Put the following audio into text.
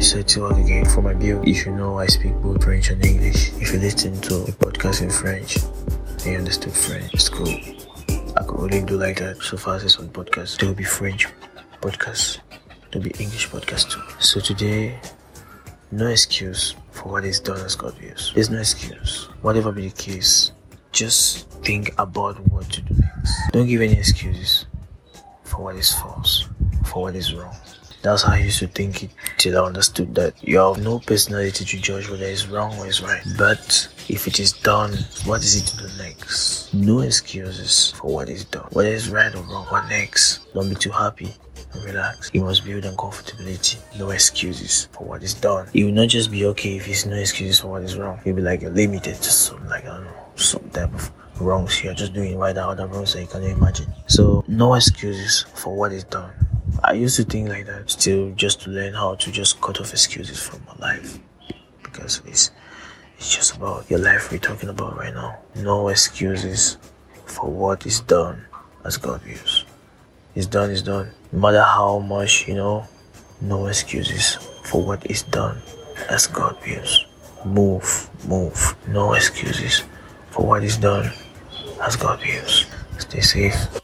settle out again for my. If you know I speak both French and English, if you listen to a podcast in French, you understood French, it's cool. I could only do like that so far as on podcast. There will be French podcast, there will be English podcast too. So today, no excuse for what is done as God wills. There's no excuse. Whatever be the case, just think about what to do next. Don't give any excuses for what is false, for what is wrong. That's how I used to think it till I understood that you have no personality to judge whether it's wrong or it's right. But if it is done, what is it to do next? No excuses for what is done. Whether it's right or wrong, what next? Don't be too happy and relax. You must build on comfortability. No excuses for what is done. It will not just be okay if it's no excuses for what is wrong. You'll be like limited to some like I don't know, some type of wrongs you're just doing right now other wrongs that you can imagine. So no excuses for what is done. I used to think like that still just to learn how to just cut off excuses from my life. Because it's it's just about your life we're talking about right now. No excuses for what is done as God wills. It's done, it's done. No matter how much, you know, no excuses for what is done as God wills. Move, move. No excuses for what is done as God wills. Stay safe.